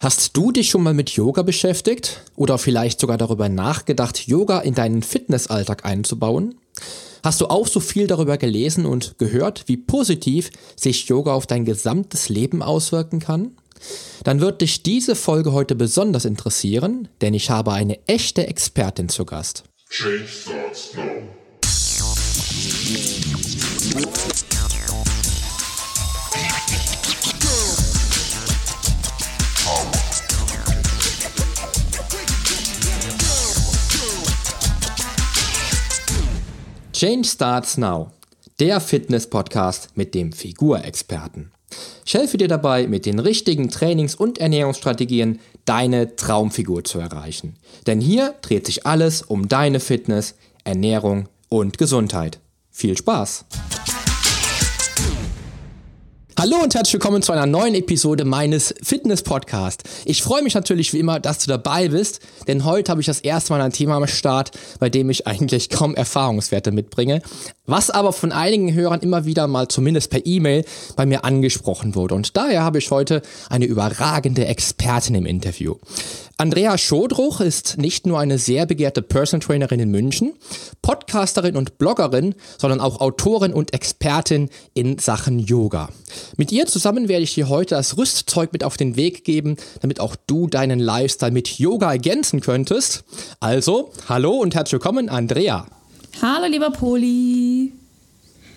Hast du dich schon mal mit Yoga beschäftigt oder vielleicht sogar darüber nachgedacht, Yoga in deinen Fitnessalltag einzubauen? Hast du auch so viel darüber gelesen und gehört, wie positiv sich Yoga auf dein gesamtes Leben auswirken kann? Dann wird dich diese Folge heute besonders interessieren, denn ich habe eine echte Expertin zu Gast. Change starts now. Change Starts Now, der Fitness-Podcast mit dem Figurexperten. Ich helfe dir dabei, mit den richtigen Trainings- und Ernährungsstrategien deine Traumfigur zu erreichen. Denn hier dreht sich alles um deine Fitness, Ernährung und Gesundheit. Viel Spaß! Hallo und herzlich willkommen zu einer neuen Episode meines Fitness-Podcasts. Ich freue mich natürlich wie immer, dass du dabei bist, denn heute habe ich das erste Mal ein Thema am Start, bei dem ich eigentlich kaum Erfahrungswerte mitbringe, was aber von einigen Hörern immer wieder mal zumindest per E-Mail bei mir angesprochen wurde. Und daher habe ich heute eine überragende Expertin im Interview. Andrea Schodruch ist nicht nur eine sehr begehrte Personal Trainerin in München, Podcasterin und Bloggerin, sondern auch Autorin und Expertin in Sachen Yoga. Mit ihr zusammen werde ich dir heute das Rüstzeug mit auf den Weg geben, damit auch du deinen Lifestyle mit Yoga ergänzen könntest. Also, hallo und herzlich willkommen, Andrea. Hallo, lieber Poli.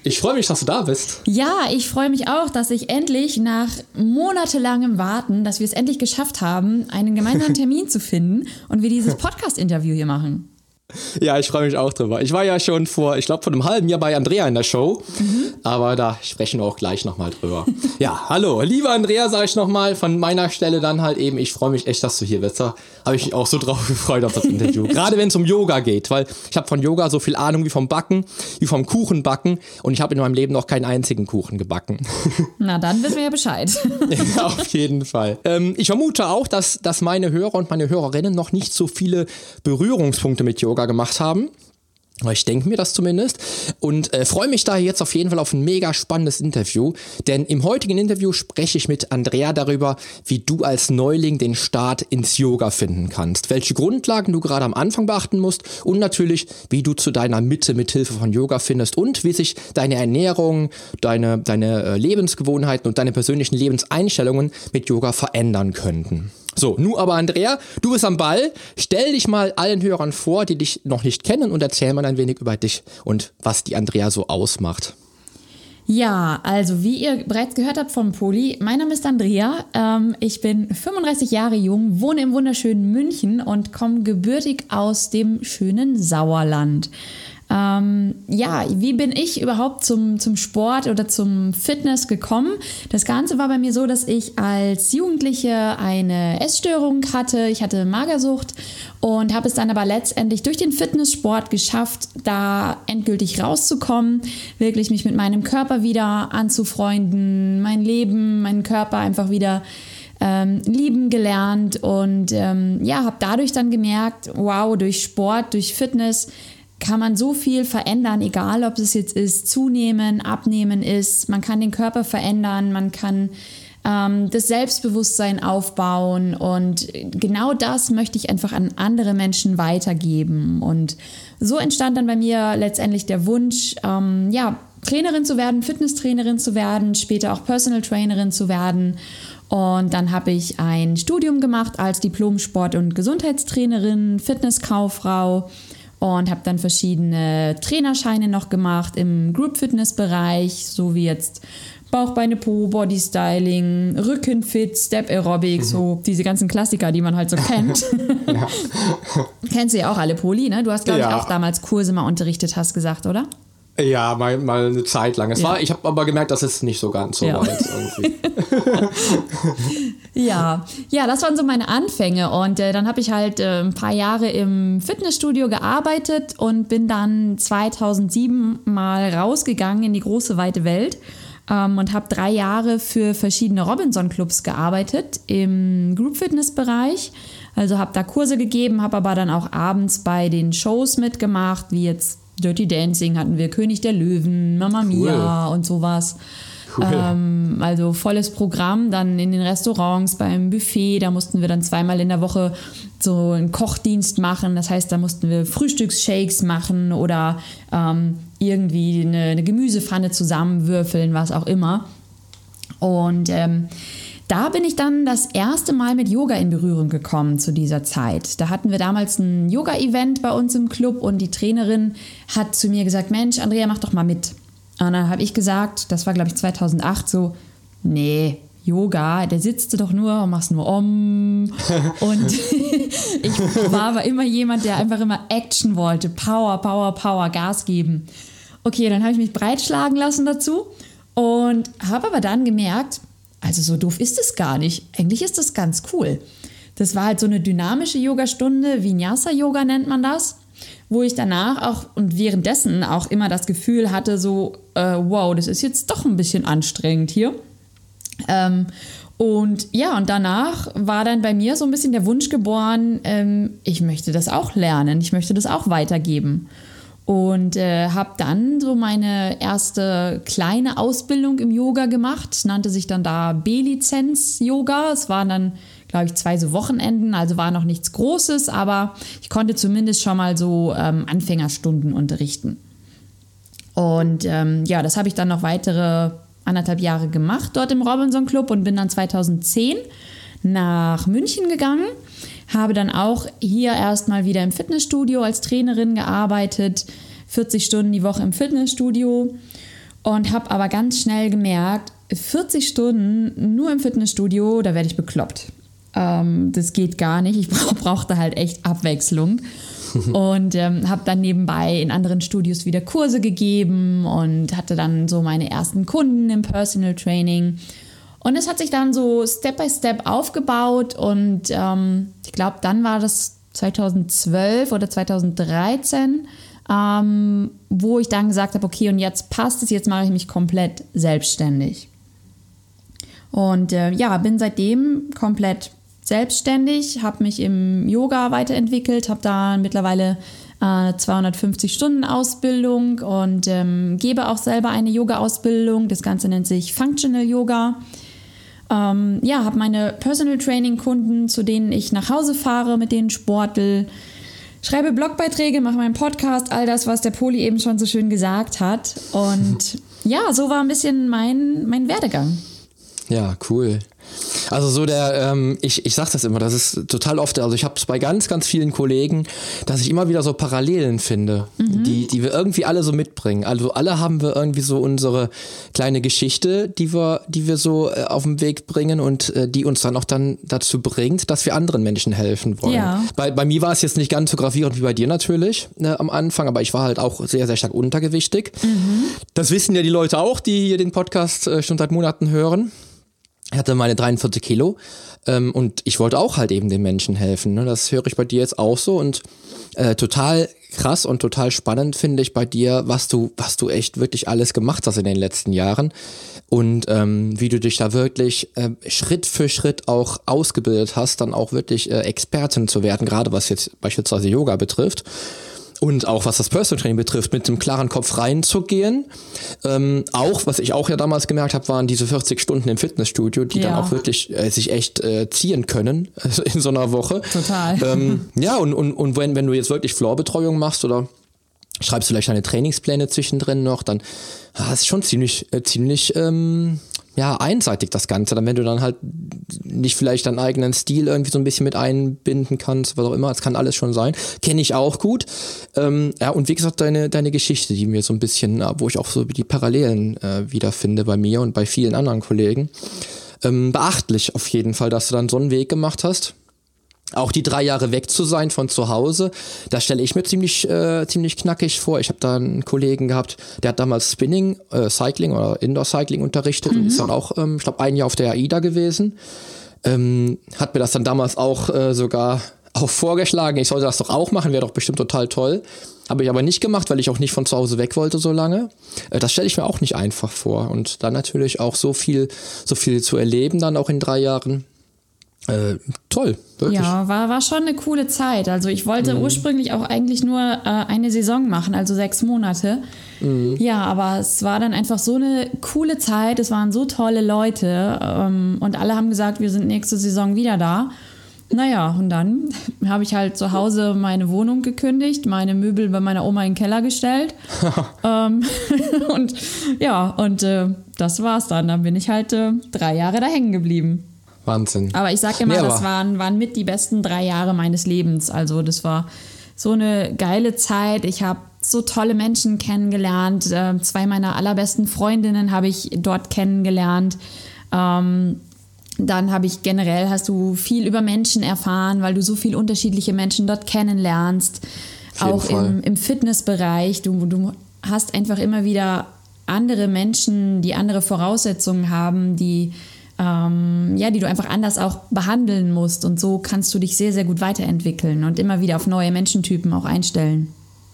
Ich freue mich, dass du da bist. Ja, ich freue mich auch, dass ich endlich nach monatelangem Warten, dass wir es endlich geschafft haben, einen gemeinsamen Termin zu finden und wir dieses Podcast-Interview hier machen. Ja, ich freue mich auch drüber. Ich war ja schon vor, ich glaube, vor einem halben Jahr bei Andrea in der Show, mhm. aber da sprechen wir auch gleich nochmal drüber. ja, hallo, lieber Andrea, sage ich nochmal von meiner Stelle dann halt eben, ich freue mich echt, dass du hier bist. Da habe ich mich auch so drauf gefreut auf das Interview. Gerade wenn es um Yoga geht, weil ich habe von Yoga so viel Ahnung wie vom Backen, wie vom Kuchenbacken und ich habe in meinem Leben noch keinen einzigen Kuchen gebacken. Na, dann wissen wir ja Bescheid. ja, auf jeden Fall. Ähm, ich vermute auch, dass, dass meine Hörer und meine Hörerinnen noch nicht so viele Berührungspunkte mit Yoga gemacht haben. Ich denke mir das zumindest und äh, freue mich da jetzt auf jeden Fall auf ein mega spannendes Interview, denn im heutigen Interview spreche ich mit Andrea darüber, wie du als Neuling den Start ins Yoga finden kannst, welche Grundlagen du gerade am Anfang beachten musst und natürlich, wie du zu deiner Mitte mit Hilfe von Yoga findest und wie sich deine Ernährung, deine, deine äh, Lebensgewohnheiten und deine persönlichen Lebenseinstellungen mit Yoga verändern könnten. So, nu aber Andrea, du bist am Ball. Stell dich mal allen Hörern vor, die dich noch nicht kennen und erzähl mal ein wenig über dich und was die Andrea so ausmacht. Ja, also wie ihr bereits gehört habt vom Poli, mein Name ist Andrea. Ähm, ich bin 35 Jahre jung, wohne im wunderschönen München und komme gebürtig aus dem schönen Sauerland. Ähm, ja, wie bin ich überhaupt zum, zum Sport oder zum Fitness gekommen? Das Ganze war bei mir so, dass ich als Jugendliche eine Essstörung hatte. Ich hatte Magersucht und habe es dann aber letztendlich durch den Fitnesssport geschafft, da endgültig rauszukommen, wirklich mich mit meinem Körper wieder anzufreunden, mein Leben, meinen Körper einfach wieder ähm, lieben gelernt und ähm, ja, habe dadurch dann gemerkt, wow, durch Sport, durch Fitness kann man so viel verändern, egal ob es jetzt ist, zunehmen, abnehmen ist. Man kann den Körper verändern, man kann ähm, das Selbstbewusstsein aufbauen und genau das möchte ich einfach an andere Menschen weitergeben. Und so entstand dann bei mir letztendlich der Wunsch, ähm, ja, Trainerin zu werden, Fitnesstrainerin zu werden, später auch Personal Trainerin zu werden. Und dann habe ich ein Studium gemacht als Diplom-Sport- und Gesundheitstrainerin, Fitnesskauffrau und habe dann verschiedene Trainerscheine noch gemacht im Group Fitness Bereich, so wie jetzt Bauchbeine Po, Body Styling, Rückenfit, Step Aerobic, mhm. so diese ganzen Klassiker, die man halt so kennt. Kennst du ja auch alle, Poli, ne? Du hast, glaube ja. ich, auch damals Kurse mal unterrichtet, hast gesagt, oder? Ja, mal, mal eine Zeit lang. Es ja. war, ich habe aber gemerkt, dass es nicht so ganz so ja. war jetzt irgendwie. ja. ja, das waren so meine Anfänge. Und äh, dann habe ich halt äh, ein paar Jahre im Fitnessstudio gearbeitet und bin dann 2007 mal rausgegangen in die große weite Welt ähm, und habe drei Jahre für verschiedene Robinson-Clubs gearbeitet im Group-Fitness-Bereich. Also habe da Kurse gegeben, habe aber dann auch abends bei den Shows mitgemacht, wie jetzt Dirty Dancing hatten wir, König der Löwen, Mama Mia cool. und sowas. Cool. Ähm, also volles Programm, dann in den Restaurants, beim Buffet, da mussten wir dann zweimal in der Woche so einen Kochdienst machen. Das heißt, da mussten wir Frühstücksshakes machen oder ähm, irgendwie eine, eine, Gemüsepfanne zusammenwürfeln, was auch immer. Und ähm, da bin ich dann das erste Mal mit Yoga in Berührung gekommen zu dieser Zeit. Da hatten wir damals ein Yoga-Event bei uns im Club und die Trainerin hat zu mir gesagt, Mensch, Andrea, mach doch mal mit. Und dann habe ich gesagt, das war glaube ich 2008, so, nee, Yoga, der sitzt doch nur und machst nur Om. und ich war aber immer jemand, der einfach immer Action wollte. Power, Power, Power, Gas geben. Okay, dann habe ich mich breitschlagen lassen dazu und habe aber dann gemerkt, also so doof ist es gar nicht. Eigentlich ist das ganz cool. Das war halt so eine dynamische Yogastunde, Vinyasa-Yoga nennt man das, wo ich danach auch und währenddessen auch immer das Gefühl hatte, so, äh, wow, das ist jetzt doch ein bisschen anstrengend hier. Ähm, und ja, und danach war dann bei mir so ein bisschen der Wunsch geboren, ähm, ich möchte das auch lernen, ich möchte das auch weitergeben. Und äh, habe dann so meine erste kleine Ausbildung im Yoga gemacht. Nannte sich dann da B-Lizenz-Yoga. Es waren dann, glaube ich, zwei so Wochenenden, also war noch nichts Großes, aber ich konnte zumindest schon mal so ähm, Anfängerstunden unterrichten. Und ähm, ja, das habe ich dann noch weitere anderthalb Jahre gemacht dort im Robinson Club und bin dann 2010 nach München gegangen habe dann auch hier erstmal wieder im Fitnessstudio als Trainerin gearbeitet, 40 Stunden die Woche im Fitnessstudio und habe aber ganz schnell gemerkt, 40 Stunden nur im Fitnessstudio, da werde ich bekloppt. Ähm, das geht gar nicht. Ich brauchte halt echt Abwechslung. und ähm, habe dann nebenbei in anderen Studios wieder Kurse gegeben und hatte dann so meine ersten Kunden im Personal Training und es hat sich dann so Step by Step aufgebaut und ähm, ich glaube, dann war das 2012 oder 2013, ähm, wo ich dann gesagt habe, okay, und jetzt passt es, jetzt mache ich mich komplett selbstständig. Und äh, ja, bin seitdem komplett selbstständig, habe mich im Yoga weiterentwickelt, habe da mittlerweile äh, 250 Stunden Ausbildung und ähm, gebe auch selber eine Yoga-Ausbildung. Das Ganze nennt sich Functional Yoga. Ähm, ja, habe meine Personal Training Kunden, zu denen ich nach Hause fahre, mit denen sportel, schreibe Blogbeiträge, mache meinen Podcast, all das, was der Poli eben schon so schön gesagt hat. Und ja, so war ein bisschen mein, mein Werdegang. Ja, cool. Also so der, ähm, ich, ich sag das immer, das ist total oft, also ich habe es bei ganz, ganz vielen Kollegen, dass ich immer wieder so Parallelen finde, mhm. die, die wir irgendwie alle so mitbringen. Also alle haben wir irgendwie so unsere kleine Geschichte, die wir, die wir so äh, auf den Weg bringen und äh, die uns dann auch dann dazu bringt, dass wir anderen Menschen helfen wollen. Ja. Bei, bei mir war es jetzt nicht ganz so gravierend wie bei dir natürlich äh, am Anfang, aber ich war halt auch sehr, sehr stark untergewichtig. Mhm. Das wissen ja die Leute auch, die hier den Podcast äh, schon seit Monaten hören. Hatte meine 43 Kilo ähm, und ich wollte auch halt eben den Menschen helfen. Ne? Das höre ich bei dir jetzt auch so und äh, total krass und total spannend finde ich bei dir, was du, was du echt wirklich alles gemacht hast in den letzten Jahren und ähm, wie du dich da wirklich äh, Schritt für Schritt auch ausgebildet hast, dann auch wirklich äh, Expertin zu werden, gerade was jetzt beispielsweise Yoga betrifft und auch was das Personal Training betrifft, mit einem klaren Kopf reinzugehen. Ähm, auch, was ich auch ja damals gemerkt habe, waren diese 40 Stunden im Fitnessstudio, die ja. dann auch wirklich äh, sich echt äh, ziehen können also in so einer Woche. Total. Ähm, ja, und, und, und wenn, wenn du jetzt wirklich Floorbetreuung machst oder schreibst du vielleicht deine Trainingspläne zwischendrin noch, dann ah, ist schon ziemlich, äh, ziemlich ähm, ja, einseitig das Ganze. Dann, wenn du dann halt nicht vielleicht deinen eigenen Stil irgendwie so ein bisschen mit einbinden kannst, was auch immer, das kann alles schon sein. Kenne ich auch gut. Ähm, ja, und wie gesagt, deine, deine Geschichte, die mir so ein bisschen, wo ich auch so die Parallelen äh, wiederfinde bei mir und bei vielen anderen Kollegen. Ähm, beachtlich auf jeden Fall, dass du dann so einen Weg gemacht hast auch die drei Jahre weg zu sein von zu Hause, das stelle ich mir ziemlich, äh, ziemlich knackig vor. Ich habe da einen Kollegen gehabt, der hat damals Spinning, äh, Cycling oder Indoor Cycling unterrichtet mhm. und ist dann auch, ähm, ich glaube, ein Jahr auf der AIDA gewesen. Ähm, hat mir das dann damals auch äh, sogar auch vorgeschlagen, ich sollte das doch auch machen, wäre doch bestimmt total toll. Habe ich aber nicht gemacht, weil ich auch nicht von zu Hause weg wollte so lange. Äh, das stelle ich mir auch nicht einfach vor. Und dann natürlich auch so viel, so viel zu erleben, dann auch in drei Jahren Äh, toll, wirklich. Ja, war, war schon eine coole Zeit. Also ich wollte mhm. ursprünglich auch eigentlich nur äh, eine Saison machen, also sechs Monate. Mhm. Ja, aber es war dann einfach so eine coole Zeit. Es waren so tolle Leute ähm, und alle haben gesagt, wir sind nächste Saison wieder da. Naja, und dann habe ich halt zu Hause meine Wohnung gekündigt, meine Möbel bei meiner Oma in den Keller gestellt. ähm, und ja, und äh, das war's dann. Dann bin ich halt äh, drei Jahre da hängen geblieben. Wahnsinn. Aber ich sage immer, nee, das waren, waren mit die besten drei Jahre meines Lebens. Also das war so eine geile Zeit. Ich habe so tolle Menschen kennengelernt. Äh, zwei meiner allerbesten Freundinnen habe ich dort kennengelernt. Ähm, dann habe ich generell, hast du viel über Menschen erfahren, weil du so viele unterschiedliche Menschen dort kennenlernst. Auch im, im Fitnessbereich. Du, du hast einfach immer wieder andere Menschen, die andere Voraussetzungen haben, die ähm, ja, die du einfach anders auch behandeln musst. Und so kannst du dich sehr, sehr gut weiterentwickeln und immer wieder auf neue Menschentypen auch einstellen.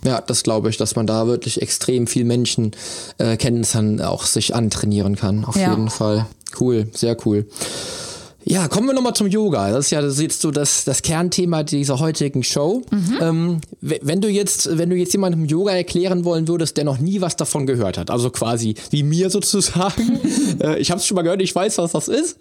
Ja, das glaube ich, dass man da wirklich extrem viel Menschen äh, kennen kann, auch sich antrainieren kann. Auf ja. jeden Fall. Cool, sehr cool. Ja, kommen wir nochmal zum Yoga. Das ist ja das ist jetzt so das, das Kernthema dieser heutigen Show. Mhm. Ähm, wenn du jetzt, wenn du jetzt jemandem Yoga erklären wollen würdest, der noch nie was davon gehört hat, also quasi wie mir sozusagen. äh, ich habe es schon mal gehört, ich weiß, was das ist.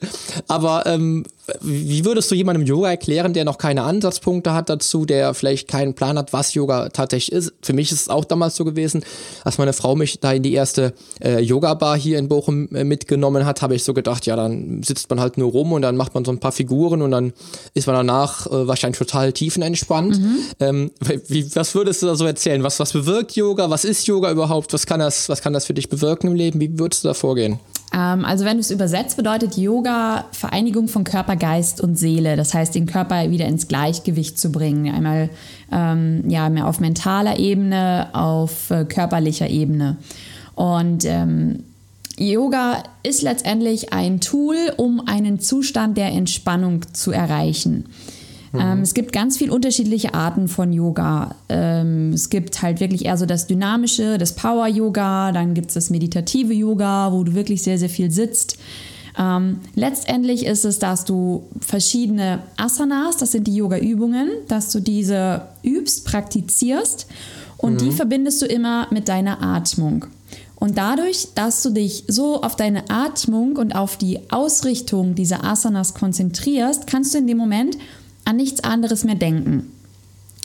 Aber ähm, wie würdest du jemandem Yoga erklären, der noch keine Ansatzpunkte hat dazu, der vielleicht keinen Plan hat, was Yoga tatsächlich ist? Für mich ist es auch damals so gewesen, als meine Frau mich da in die erste äh, Yoga-Bar hier in Bochum äh, mitgenommen hat, habe ich so gedacht, ja, dann sitzt man halt nur rum und dann macht man so ein paar Figuren und dann ist man danach äh, wahrscheinlich total tiefenentspannt. Mhm. Ähm, wie, was würdest du da so erzählen? Was, was bewirkt Yoga? Was ist Yoga überhaupt? Was kann das, was kann das für dich bewirken im Leben? Wie würdest du da vorgehen? Ähm, also wenn du es übersetzt, bedeutet Yoga Vereinigung von Körper, Geist und Seele. Das heißt, den Körper wieder ins Gleichgewicht zu bringen. Einmal ähm, ja, mehr auf mentaler Ebene, auf äh, körperlicher Ebene. Und ähm, Yoga ist letztendlich ein Tool, um einen Zustand der Entspannung zu erreichen. Mhm. Ähm, es gibt ganz viele unterschiedliche Arten von Yoga. Ähm, es gibt halt wirklich eher so das Dynamische, das Power-Yoga, dann gibt es das meditative Yoga, wo du wirklich sehr, sehr viel sitzt. Ähm, letztendlich ist es, dass du verschiedene Asanas, das sind die Yoga-Übungen, dass du diese übst, praktizierst und mhm. die verbindest du immer mit deiner Atmung. Und dadurch, dass du dich so auf deine Atmung und auf die Ausrichtung dieser Asanas konzentrierst, kannst du in dem Moment an nichts anderes mehr denken.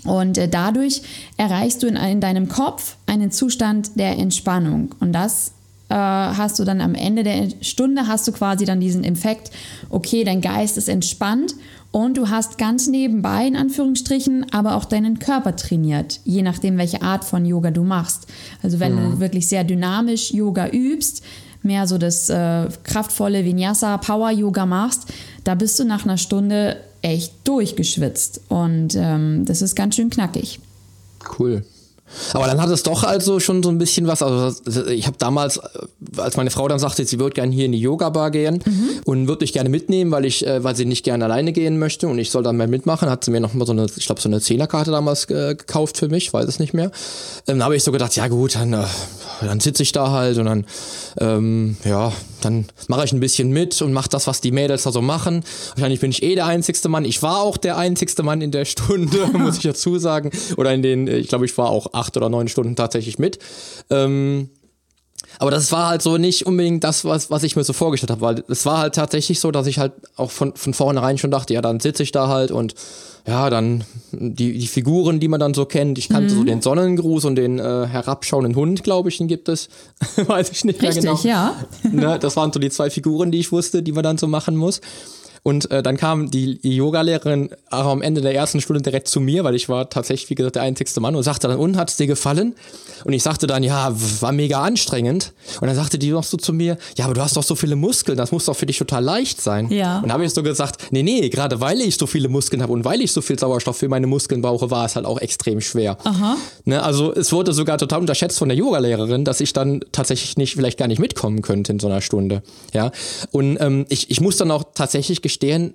Und äh, dadurch erreichst du in, in, deinem Kopf einen Zustand der Entspannung. Und das äh, hast du dann am Ende der Stunde, hast du quasi dann diesen Effekt, okay, dein Geist ist entspannt und du hast ganz nebenbei, in Anführungsstrichen, aber auch deinen Körper trainiert, je nachdem, welche Art von Yoga du machst. Also wenn mhm. du wirklich sehr dynamisch Yoga übst, mehr so das äh, kraftvolle Vinyasa, Power-Yoga machst, da bist du nach einer Stunde echt durchgeschwitzt. Und ähm, das ist ganz schön knackig. Cool. Aber dann hat es doch also schon so ein bisschen was. Also ich habe damals, als meine Frau dann sagte, sie würde gerne hier in die Yoga-Bar gehen mhm. und würde ich gerne mitnehmen, weil ich, äh, weil sie nicht gerne alleine gehen möchte und ich soll dann mal mitmachen, hat sie mir noch mal so eine, ich glaube so eine Zehnerkarte damals äh, gekauft für mich, weiß es nicht mehr. Ähm, dann habe ich so gedacht, ja gut, dann, äh, dann sitze ich da halt und dann, ähm, ja, dann mache ich ein bisschen mit und mache das, was die Mädels da so machen. Wahrscheinlich bin ich eh der einzigste Mann. Ich war auch der einzigste Mann in der Stunde, muss ich dazu sagen. Oder in den, ich glaube, ich war auch acht oder neun Stunden tatsächlich mit. Ähm, aber das war halt so nicht unbedingt das, was, was ich mir so vorgestellt habe, weil es war halt tatsächlich so, dass ich halt auch von, von vornherein schon dachte, ja, dann sitze ich da halt und ja, dann die, die Figuren, die man dann so kennt. Ich kannte mhm. so den Sonnengruß und den äh, herabschauenden Hund, glaube ich, den gibt es. Weiß ich nicht Richtig, mehr genau. ja. Ne, das waren so die zwei Figuren, die ich wusste, die man dann so machen muss. Und äh, dann kam die, Yogalehrerin auch am Ende der ersten Stunde direkt zu mir, weil ich war tatsächlich, wie gesagt, der einzigste Mann und sagte dann, und hat's dir gefallen? Und ich sagte dann, ja, war mega anstrengend. Und dann sagte die noch so zu mir, ja, aber du hast doch so viele Muskeln, das muss doch für dich total leicht sein. Ja. Und habe ich so gesagt, nee, nee, gerade weil ich so viele Muskeln habe und weil ich so viel Sauerstoff für meine Muskeln brauche, war es halt auch extrem schwer. Aha. Ne, also es wurde sogar total unterschätzt von der Yogalehrerin, dass ich dann tatsächlich nicht, vielleicht gar nicht mitkommen könnte in so einer Stunde. Ja. Und ähm, ich, ich muss dann auch tatsächlich gestehen,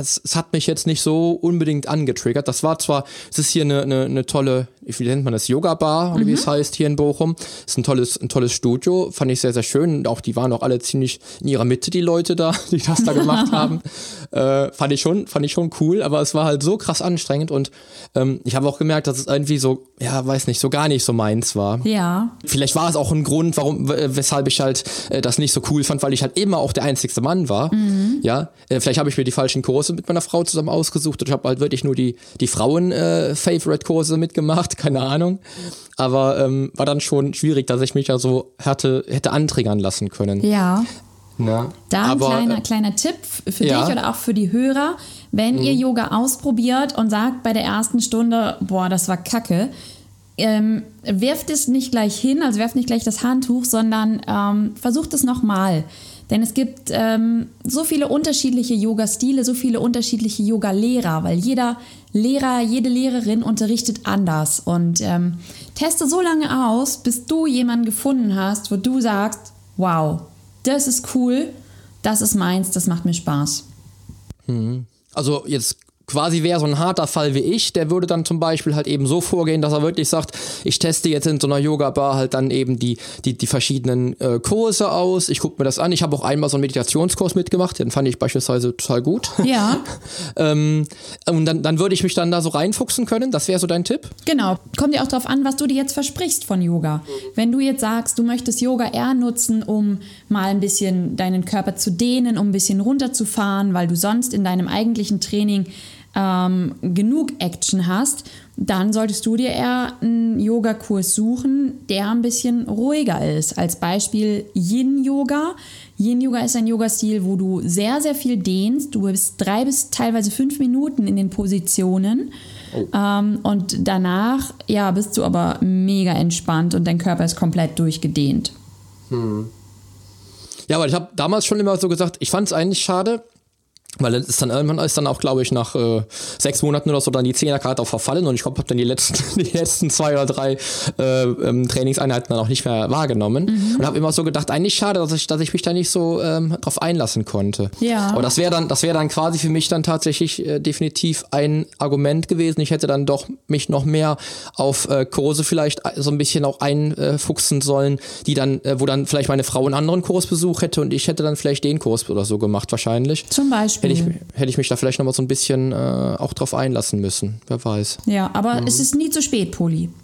es, es, hat mich jetzt nicht so unbedingt angetriggert. Das war zwar, es ist hier eine, eine, eine tolle wie nennt man das, Yoga Bar, oder wie es heißt, hier in Bochum. Ist ein tolles, ein tolles Studio, fand ich sehr, sehr schön. Auch die waren auch alle ziemlich in ihrer Mitte, die Leute da, die das da gemacht haben. Äh, fand ich schon, fand ich schon cool, aber es war halt so krass anstrengend und ähm, ich habe auch gemerkt, dass es irgendwie so, ja, weiß nicht, so gar nicht so meins war. Ja. Vielleicht war es auch ein Grund, warum, w- weshalb ich halt äh, das nicht so cool fand, weil ich halt immer auch der einzigste Mann war. Ja, äh, vielleicht habe ich mir die falschen Kurse mit meiner Frau zusammen ausgesucht und ich habe halt wirklich nur die, die Frauen-Favorite-Kurse mitgemacht, keine Ahnung. Aber ähm, war dann schon schwierig, dass ich mich da so hatte, hätte antriggern lassen können. Ja. Ne? Da ein Aber, kleiner, äh, kleiner Tipp für ja. Mhm. dich oder auch für die Hörer. Wenn ihr Yoga ausprobiert und sagt bei der ersten Stunde, boah, das war kacke, ähm, werft es nicht gleich hin, also werft nicht gleich das Handtuch, sondern ähm, versucht es nochmal. Denn es gibt ähm, so viele unterschiedliche Yoga-Stile, so viele unterschiedliche Yoga-Lehrer, weil jeder Lehrer, jede Lehrerin unterrichtet anders. Und ähm, teste so lange aus, bis du jemanden gefunden hast, wo du sagst, wow, das ist cool, das ist meins, das macht mir Spaß. Also jetzt quasi wäre so ein harter Fall wie ich, der würde dann zum Beispiel halt eben so vorgehen, dass er wirklich sagt, ich teste jetzt in so einer Yoga-Bar halt dann eben die, die, die verschiedenen äh, Kurse aus, ich gucke mir das an. Ich habe auch einmal so einen Meditationskurs mitgemacht, den fand ich beispielsweise total gut. Ja, ähm, und dann, dann würde ich mich dann da so reinfuchsen können, das wäre so dein Tipp. genau. Kommt ja auch darauf an, was du dir jetzt versprichst von Yoga. Wenn du jetzt sagst, du möchtest Yoga eher nutzen, um mal ein bisschen deinen Körper zu dehnen, um ein bisschen runterzufahren, weil du sonst in deinem eigentlichen Training ähm, genug Action hast, dann solltest du dir eher einen Yogakurs suchen, der ein bisschen ruhiger ist. Als Beispiel Yin-Yoga. Yin-Yoga ist ein Yoga-Stil, wo du sehr, sehr viel dehnst. Du bist drei bis teilweise fünf Minuten in den Positionen. Ähm, und danach, ja, bist du aber mega entspannt und dein Körper ist komplett durchgedehnt. Ja, aber ich habe damals schon immer so gesagt, ich fand es eigentlich schade, weil dann ist dann irgendwann ist dann auch, glaube ich, nach äh, sechs Monaten oder so dann die Zehnerkarte auch verfallen und ich habe dann die letzten, die letzten zwei oder drei äh, ähm, Trainingseinheiten dann auch nicht mehr wahrgenommen und habe immer so gedacht, eigentlich schade, dass ich, dass ich mich da nicht so ähm, drauf einlassen konnte. Ja. Aber das wäre dann, das wäre dann quasi für mich dann tatsächlich äh, definitiv ein Argument gewesen. Ich hätte dann doch mich noch mehr auf äh, Kurse vielleicht so ein bisschen auch einfuchsen sollen, die dann, äh, wo dann vielleicht meine Frau einen anderen Kursbesuch hätte und ich hätte dann vielleicht den Kurs oder so gemacht wahrscheinlich. Zum Beispiel. Hätte ich, hätte ich mich da vielleicht noch mal so ein bisschen äh, auch drauf einlassen müssen. Wer weiß. ja, aber es ist nie zu spät, Poli.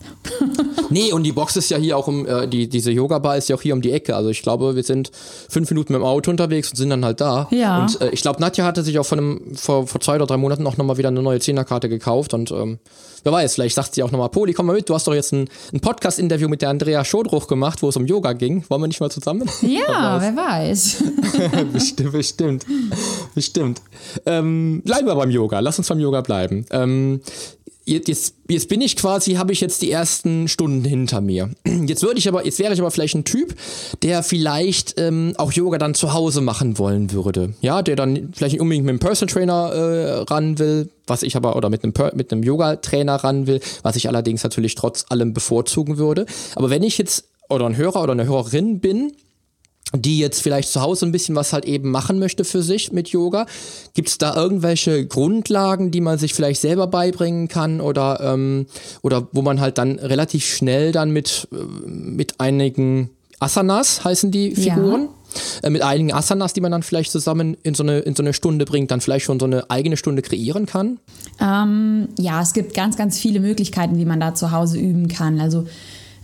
Nee, und die Box ist ja hier auch um, äh, die, diese Yoga-Bar ist ja auch hier um die Ecke. Also ich glaube, wir sind fünf Minuten mit dem Auto unterwegs und sind dann halt da. Ja. Und äh, ich glaube, Nadja hatte sich auch von einem, vor, vor zwei oder drei Monaten auch nochmal wieder eine neue Zehnerkarte gekauft und ähm, wer weiß, vielleicht sagt sie auch nochmal, Poli, komm mal mit, du hast doch jetzt ein, ein Podcast-Interview mit der Andrea Schodruch gemacht, wo es um Yoga ging. Wollen wir nicht mal zusammen? Ja, wer weiß. bestimmt, bestimmt. Bestimmt. Ähm, bleiben wir beim Yoga. Lass uns beim Yoga bleiben. Ähm, jetzt, jetzt bin ich quasi, habe ich jetzt die ersten Stunden hinter mir. Jetzt würde ich aber, jetzt wäre ich aber vielleicht ein Typ, der vielleicht ähm, auch Yoga dann zu Hause machen wollen würde. Ja, der dann vielleicht nicht unbedingt mit einem Personal Trainer äh, ran will, was ich aber, oder mit einem, mit einem Yoga-Trainer ran will, was ich allerdings natürlich trotz allem bevorzugen würde. Aber wenn ich jetzt oder ein Hörer oder eine Hörerin bin, die jetzt vielleicht zu Hause ein bisschen was halt eben machen möchte für sich mit Yoga. Gibt es da irgendwelche Grundlagen, die man sich vielleicht selber beibringen kann oder, ähm, oder wo man halt dann relativ schnell dann mit, äh, mit einigen Asanas heißen die Ja. Figuren? Äh, mit einigen Asanas, die man dann vielleicht zusammen in so, eine, in so eine Stunde bringt, dann vielleicht schon so eine eigene Stunde kreieren kann? Ähm, ja, es gibt ganz, ganz viele Möglichkeiten, wie man da zu Hause üben kann. Also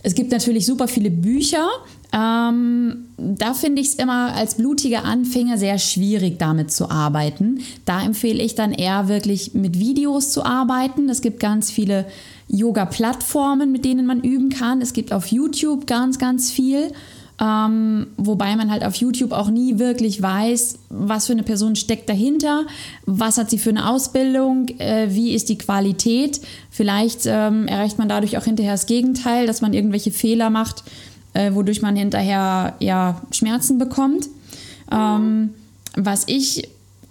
es gibt natürlich super viele Bücher. Ähm, da finde ich es immer als blutiger Anfänger sehr schwierig, damit zu arbeiten. Da empfehle ich dann eher wirklich mit Videos zu arbeiten. Es gibt ganz viele Yoga-Plattformen, mit denen man üben kann. Es gibt auf YouTube ganz, ganz viel. Ähm, wobei man halt auf YouTube auch nie wirklich weiß, was für eine Person steckt dahinter, was hat sie für eine Ausbildung, äh, wie ist die Qualität. Vielleicht ähm, erreicht man dadurch auch hinterher das Gegenteil, dass man irgendwelche Fehler macht, äh, wodurch man hinterher ja, Schmerzen bekommt. Ähm, was ich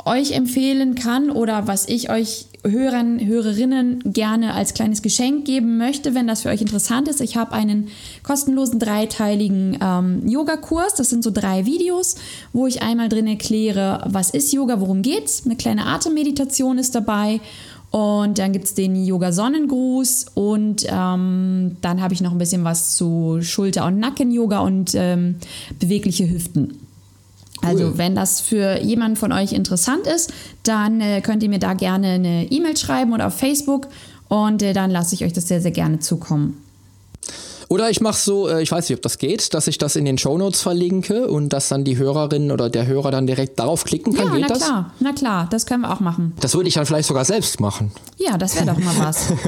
euch empfehlen kann oder was ich euch Hörern, Hörerinnen gerne als kleines Geschenk geben möchte, wenn das für euch interessant ist. Ich habe einen kostenlosen dreiteiligen ähm, Yoga-Kurs. Das sind so drei Videos, wo ich einmal drin erkläre, was ist Yoga, worum geht's. Eine kleine Atemmeditation ist dabei Und dann gibt es den Yoga-Sonnengruß und ähm, dann habe ich noch ein bisschen was zu Schulter- und Nacken-Yoga und ähm, bewegliche Hüften. Also wenn das für jemanden von euch interessant ist, dann äh, könnt ihr mir da gerne eine E-Mail schreiben oder auf Facebook und äh, dann lasse ich euch das sehr, sehr gerne zukommen. Oder ich mache so, äh, ich weiß nicht, ob das geht, dass ich das in den Shownotes verlinke und dass dann die Hörerin oder der Hörer dann direkt darauf klicken kann. Ja, geht na das? klar, na klar, das können wir auch machen. Das würde ich dann vielleicht sogar selbst machen. Ja, das wäre doch mal was.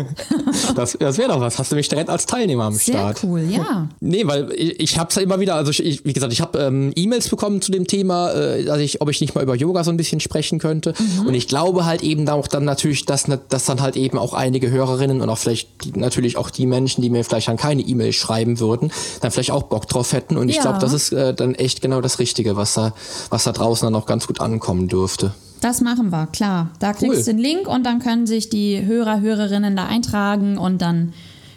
Das, das wäre doch was. Hast du mich direkt als Teilnehmer am Sehr Start. cool, ja. Nee, weil ich, ich habe es ja immer wieder, also ich, wie gesagt, ich habe ähm, E-Mails bekommen zu dem Thema, äh, dass ich, ob ich nicht mal über Yoga so ein bisschen sprechen könnte. Und ich glaube halt eben auch dann natürlich, dass, dass dann halt eben auch einige Hörerinnen und auch vielleicht die, natürlich auch die Menschen, die mir vielleicht dann keine E-Mail schreiben würden, dann vielleicht auch Bock drauf hätten. Und ich Ja. glaube, das ist äh, dann echt genau das Richtige, was da, was da draußen dann auch ganz gut ankommen dürfte. Das machen wir, klar. Da kriegst Cool. du den Link und dann können sich die Hörer, Hörerinnen da eintragen und dann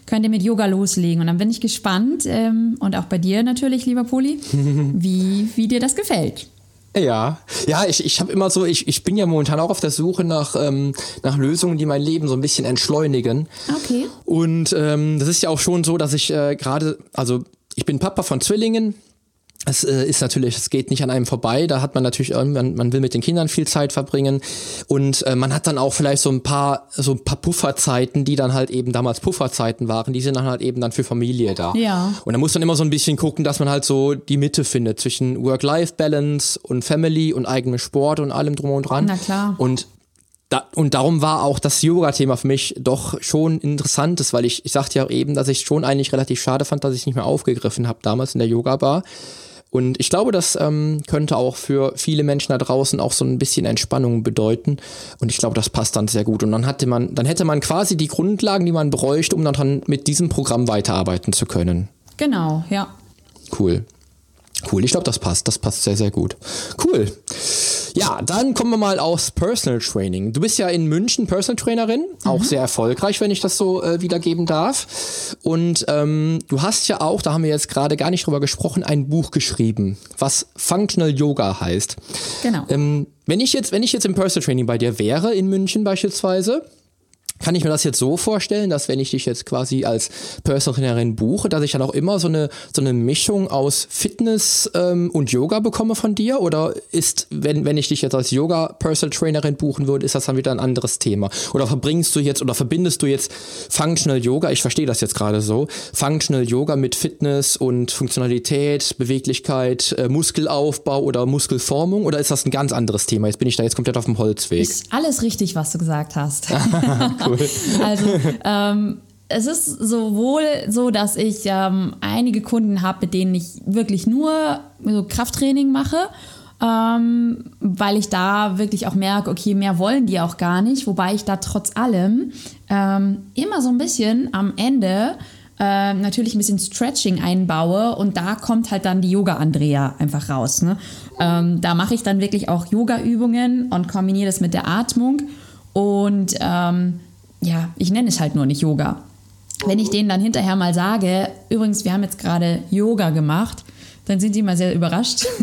könnt ihr mit Yoga loslegen. Und dann bin ich gespannt ähm, und auch bei dir natürlich, lieber Poli, wie, wie dir das gefällt. Ja, ja, ich, ich habe immer so, ich, ich bin ja momentan auch auf der Suche nach, ähm, nach Lösungen, die mein Leben so ein bisschen entschleunigen. Okay. Und ähm, das ist ja auch schon so, dass ich äh, gerade, also ich bin Papa von Zwillingen. Es äh, ist natürlich, es geht nicht an einem vorbei. Da hat man natürlich irgendwann, man will mit den Kindern viel Zeit verbringen und äh, man hat dann auch vielleicht so ein paar, so ein paar Pufferzeiten, die dann halt eben damals Pufferzeiten waren. Die sind dann halt eben dann für Familie da. Ja. Und da muss man immer so ein bisschen gucken, dass man halt so die Mitte findet zwischen Work-Life-Balance und Family und eigenem Sport und allem drum und dran. Na klar. Und da, und darum war auch das Yoga-Thema für mich doch schon interessantes, weil ich, ich sagte ja auch eben, dass ich schon eigentlich relativ schade fand, dass ich nicht mehr aufgegriffen habe damals in der Yoga-Bar. Und ich glaube, das ähm, könnte auch für viele Menschen da draußen auch so ein bisschen Entspannung bedeuten. Und ich glaube, das passt dann sehr gut. Und dann hatte man, dann hätte man quasi die Grundlagen, die man bräuchte, um dann mit diesem Programm weiterarbeiten zu können. Genau, ja. Cool. Cool, ich glaube, das passt. Das passt sehr, sehr gut. Cool. Ja, dann kommen wir mal aufs Personal Training. Du bist ja in München Personal Trainerin, auch sehr erfolgreich, wenn ich das so äh, wiedergeben darf. Und ähm, du hast ja auch, da haben wir jetzt gerade gar nicht drüber gesprochen, ein Buch geschrieben, was Functional Yoga heißt. Genau. Ähm, wenn ich jetzt, wenn ich jetzt im Personal Training bei dir wäre, in München beispielsweise, kann ich mir das jetzt so vorstellen, dass wenn ich dich jetzt quasi als Personal Trainerin buche, dass ich dann auch immer so eine, so eine Mischung aus Fitness ähm, und Yoga bekomme von dir? Oder ist, wenn, wenn ich dich jetzt als Yoga Personal Trainerin buchen würde, ist das dann wieder ein anderes Thema? Oder verbringst du jetzt oder verbindest du jetzt Functional Yoga, ich verstehe das jetzt gerade so, Functional Yoga mit Fitness und Funktionalität, Beweglichkeit, äh, Muskelaufbau oder Muskelformung? Oder ist das ein ganz anderes Thema? Jetzt bin ich da jetzt komplett auf dem Holzweg. Ist alles richtig, was du gesagt hast. Cool. Also ähm, es ist sowohl so, dass ich ähm, einige Kunden habe, mit denen ich wirklich nur so Krafttraining mache, ähm, weil ich da wirklich auch merke, okay, mehr wollen die auch gar nicht, wobei ich da trotz allem ähm, immer so ein bisschen am Ende äh, natürlich ein bisschen Stretching einbaue und da kommt halt dann die Yoga-Andrea einfach raus. Ne? Ähm, da mache ich dann wirklich auch Yoga-Übungen und kombiniere das mit der Atmung und ähm, ja, ich nenne es halt nur nicht Yoga. Wenn ich denen dann hinterher mal sage, übrigens, wir haben jetzt gerade Yoga gemacht, dann sind die immer sehr überrascht.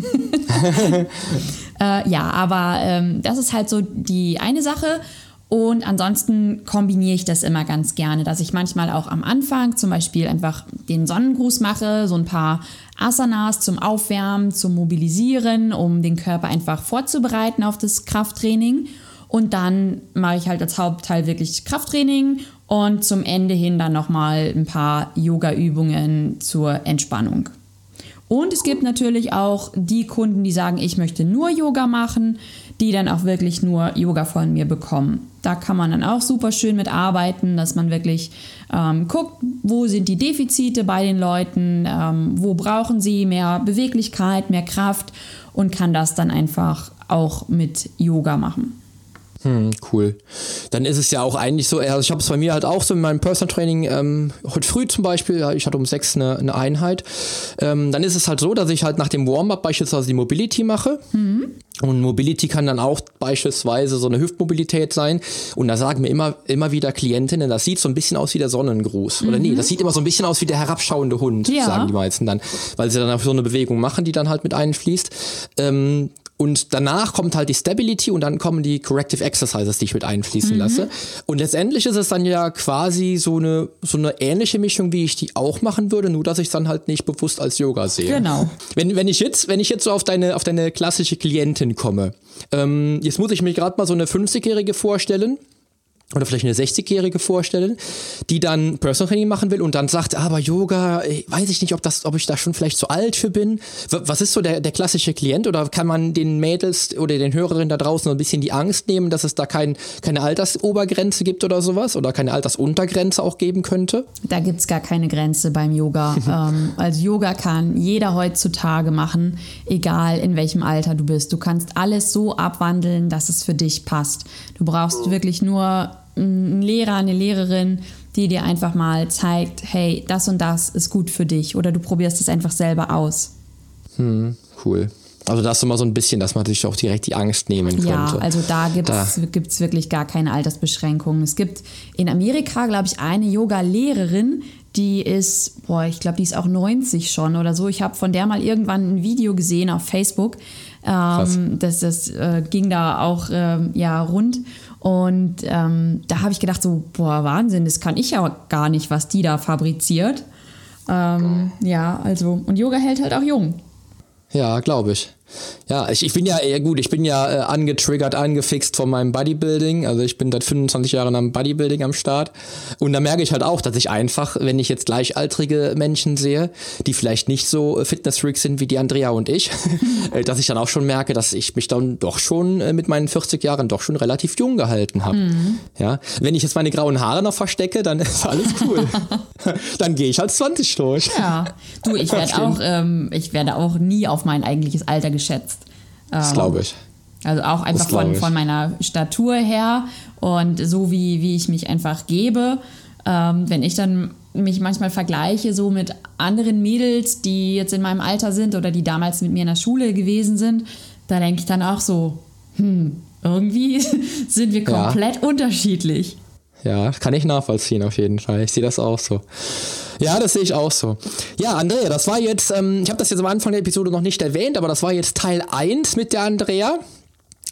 äh, ja, aber ähm, das ist halt so die eine Sache. Und ansonsten kombiniere ich das immer ganz gerne, dass ich manchmal auch am Anfang zum Beispiel einfach den Sonnengruß mache, so ein paar Asanas zum Aufwärmen, zum Mobilisieren, um den Körper einfach vorzubereiten auf das Krafttraining. Und dann mache ich halt als Hauptteil wirklich Krafttraining und zum Ende hin dann nochmal ein paar Yoga-Übungen zur Entspannung. Und es gibt natürlich auch die Kunden, die sagen, ich möchte nur Yoga machen, die dann auch wirklich nur Yoga von mir bekommen. Da kann man dann auch super schön mit arbeiten, dass man wirklich ähm, guckt, wo sind die Defizite bei den Leuten, ähm, wo brauchen sie mehr Beweglichkeit, mehr Kraft und kann das dann einfach auch mit Yoga machen. Hm, cool. Dann ist es ja auch eigentlich so, also ich habe es bei mir halt auch so in meinem Personal Training, ähm, heute früh zum Beispiel, ja, ich hatte um sechs eine, eine Einheit, ähm, dann ist es halt so, dass ich halt nach dem Warm-up beispielsweise die Mobility mache. Und Mobility kann dann auch beispielsweise so eine Hüftmobilität sein. Und da sagen mir immer, immer wieder Klientinnen, das sieht so ein bisschen aus wie der Sonnengruß. Oder nee, das sieht immer so ein bisschen aus wie der herabschauende Hund, Ja. sagen die meisten dann. Weil sie dann auch so eine Bewegung machen, die dann halt mit einfließt. Ähm, und danach kommt halt die Stability und dann kommen die Corrective Exercises, die ich mit einfließen mhm. lasse. Und letztendlich ist es dann ja quasi so eine, so eine ähnliche Mischung, wie ich die auch machen würde, nur dass ich es dann halt nicht bewusst als Yoga sehe. Genau. Wenn, wenn ich jetzt, wenn ich jetzt so auf deine, auf deine klassische Klientin komme, ähm, jetzt muss ich mir gerade mal so eine 50-Jährige vorstellen oder vielleicht eine 60-Jährige vorstellen, die dann Personal Training machen will und dann sagt, aber Yoga, weiß ich nicht, ob das, ob ich da schon vielleicht zu alt für bin. Was ist so der, der klassische Klient oder kann man den Mädels oder den Hörerinnen da draußen ein bisschen die Angst nehmen, dass es da kein, keine Altersobergrenze gibt oder sowas oder keine Altersuntergrenze auch geben könnte? Da gibt es gar keine Grenze beim Yoga. ähm, also Yoga kann jeder heutzutage machen, egal in welchem Alter du bist. Du kannst alles so abwandeln, dass es für dich passt. Du brauchst wirklich nur ein Lehrer, eine Lehrerin, die dir einfach mal zeigt, hey, das und das ist gut für dich oder du probierst es einfach selber aus. Hm, cool. Also das ist immer so ein bisschen, dass man sich auch direkt die Angst nehmen könnte. Ja, also da gibt es wirklich gar keine Altersbeschränkungen. Es gibt in Amerika, glaube ich, eine Yoga-Lehrerin, die ist, boah, ich glaube, die ist auch 90 schon oder so. Ich habe von der mal irgendwann ein Video gesehen auf Facebook. Ähm, das das äh, ging da auch ähm, ja, rund. Und ähm, da habe ich gedacht, so, boah, Wahnsinn, das kann ich ja gar nicht, was die da fabriziert. Ähm, ja, also, und Yoga hält halt auch jung. Ja, glaube ich. Ja, ich, ich bin ja eher gut, ich bin ja äh, angetriggert, angefixt von meinem Bodybuilding. Also ich bin seit 25 Jahren am Bodybuilding am Start. Und da merke ich halt auch, dass ich einfach, wenn ich jetzt gleichaltrige Menschen sehe, die vielleicht nicht so äh, Fitnessfreaks sind wie die Andrea und ich, äh, dass ich dann auch schon merke, dass ich mich dann doch schon äh, mit meinen 40 Jahren doch schon relativ jung gehalten habe. Mhm. Ja, wenn ich jetzt meine grauen Haare noch verstecke, dann ist alles cool. dann gehe ich als 20 durch. Ja, du, ich werde auch, ähm, ich werde auch nie auf mein eigentliches Alter geschätzt. Das glaube ich. Also auch einfach von, von meiner Statur her und so wie, wie ich mich einfach gebe. Ähm, wenn ich dann mich manchmal vergleiche so mit anderen Mädels, die jetzt in meinem Alter sind oder die damals mit mir in der Schule gewesen sind, da denke ich dann auch so, hm, irgendwie sind wir komplett ja. unterschiedlich. Ja, kann ich nachvollziehen auf jeden Fall. Ich sehe das auch so. Ja, das sehe ich auch so. Ja, Andrea, das war jetzt, ähm, ich habe das jetzt am Anfang der Episode noch nicht erwähnt, aber das war jetzt Teil 1 mit der Andrea.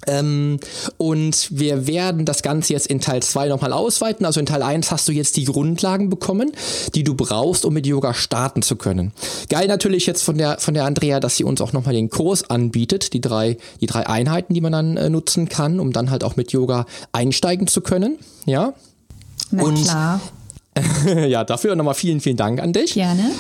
Ähm, und wir werden das Ganze jetzt in Teil 2 nochmal ausweiten. Also in Teil 1 hast du jetzt die Grundlagen bekommen, die du brauchst, um mit Yoga starten zu können. Geil natürlich jetzt von der, von der Andrea, dass sie uns auch nochmal den Kurs anbietet, die drei, die drei Einheiten, die man dann äh, nutzen kann, um dann halt auch mit Yoga einsteigen zu können. Ja, na und klar. ja, dafür nochmal vielen, vielen Dank an dich. Gerne.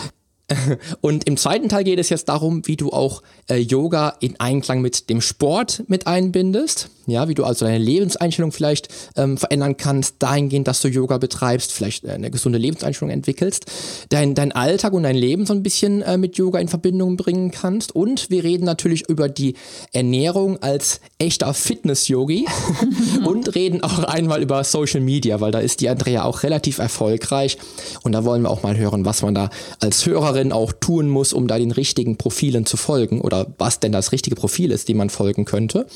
Und im zweiten Teil geht es jetzt darum, wie du auch äh, Yoga in Einklang mit dem Sport mit einbindest. Ja, wie du also deine Lebenseinstellung vielleicht ähm, verändern kannst, dahingehend, dass du Yoga betreibst, vielleicht äh, eine gesunde Lebenseinstellung entwickelst, dein, dein Alltag und dein Leben so ein bisschen äh, mit Yoga in Verbindung bringen kannst. Und wir reden natürlich über die Ernährung als echter Fitness-Yogi und reden auch einmal über Social Media, weil da ist die Andrea auch relativ erfolgreich. Und da wollen wir auch mal hören, was man da als Hörerin auch tun muss, um da den richtigen Profilen zu folgen oder was denn das richtige Profil ist, dem man folgen könnte.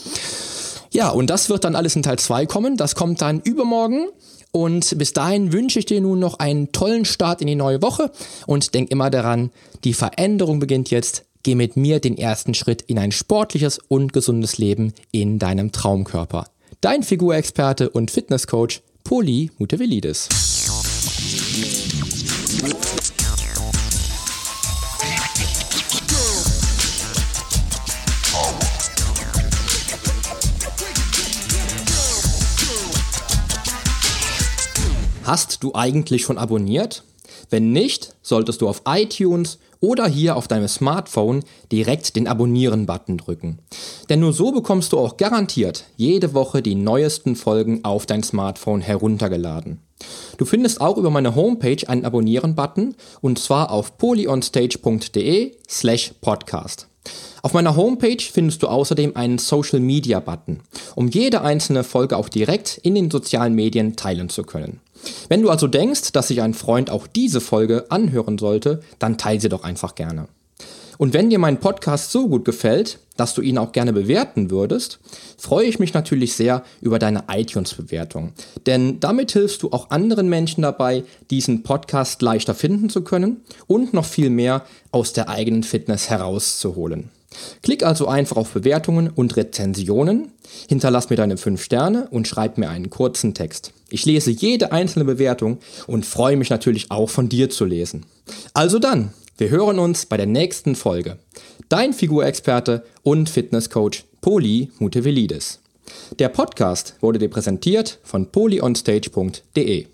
Ja, und das wird dann alles in Teil 2 kommen. Das kommt dann übermorgen. Und bis dahin wünsche ich dir nun noch einen tollen Start in die neue Woche und denk immer daran, die Veränderung beginnt jetzt. Geh mit mir den ersten Schritt in ein sportliches und gesundes Leben in deinem Traumkörper. Dein Figurexperte und Fitnesscoach Poli Mutevelidis. Hast du eigentlich schon abonniert? Wenn nicht, solltest du auf iTunes oder hier auf deinem Smartphone direkt den Abonnieren-Button drücken. Denn nur so bekommst du auch garantiert jede Woche die neuesten Folgen auf dein Smartphone heruntergeladen. Du findest auch über meine Homepage einen Abonnieren-Button und zwar auf polyonstage.de slash podcast. Auf meiner Homepage findest du außerdem einen Social Media Button, um jede einzelne Folge auch direkt in den sozialen Medien teilen zu können. Wenn du also denkst, dass sich ein Freund auch diese Folge anhören sollte, dann teile sie doch einfach gerne. Und wenn dir mein Podcast so gut gefällt, dass du ihn auch gerne bewerten würdest, freue ich mich natürlich sehr über deine iTunes-Bewertung. Denn damit hilfst du auch anderen Menschen dabei, diesen Podcast leichter finden zu können und noch viel mehr aus der eigenen Fitness herauszuholen. Klick also einfach auf Bewertungen und Rezensionen, hinterlass mir deine 5 Sterne und schreib mir einen kurzen Text. Ich lese jede einzelne Bewertung und freue mich natürlich auch von dir zu lesen. Also dann, wir hören uns bei der nächsten Folge. Dein Figurexperte und Fitnesscoach Poli Mutevelidis. Der Podcast wurde dir präsentiert von polyonstage.de.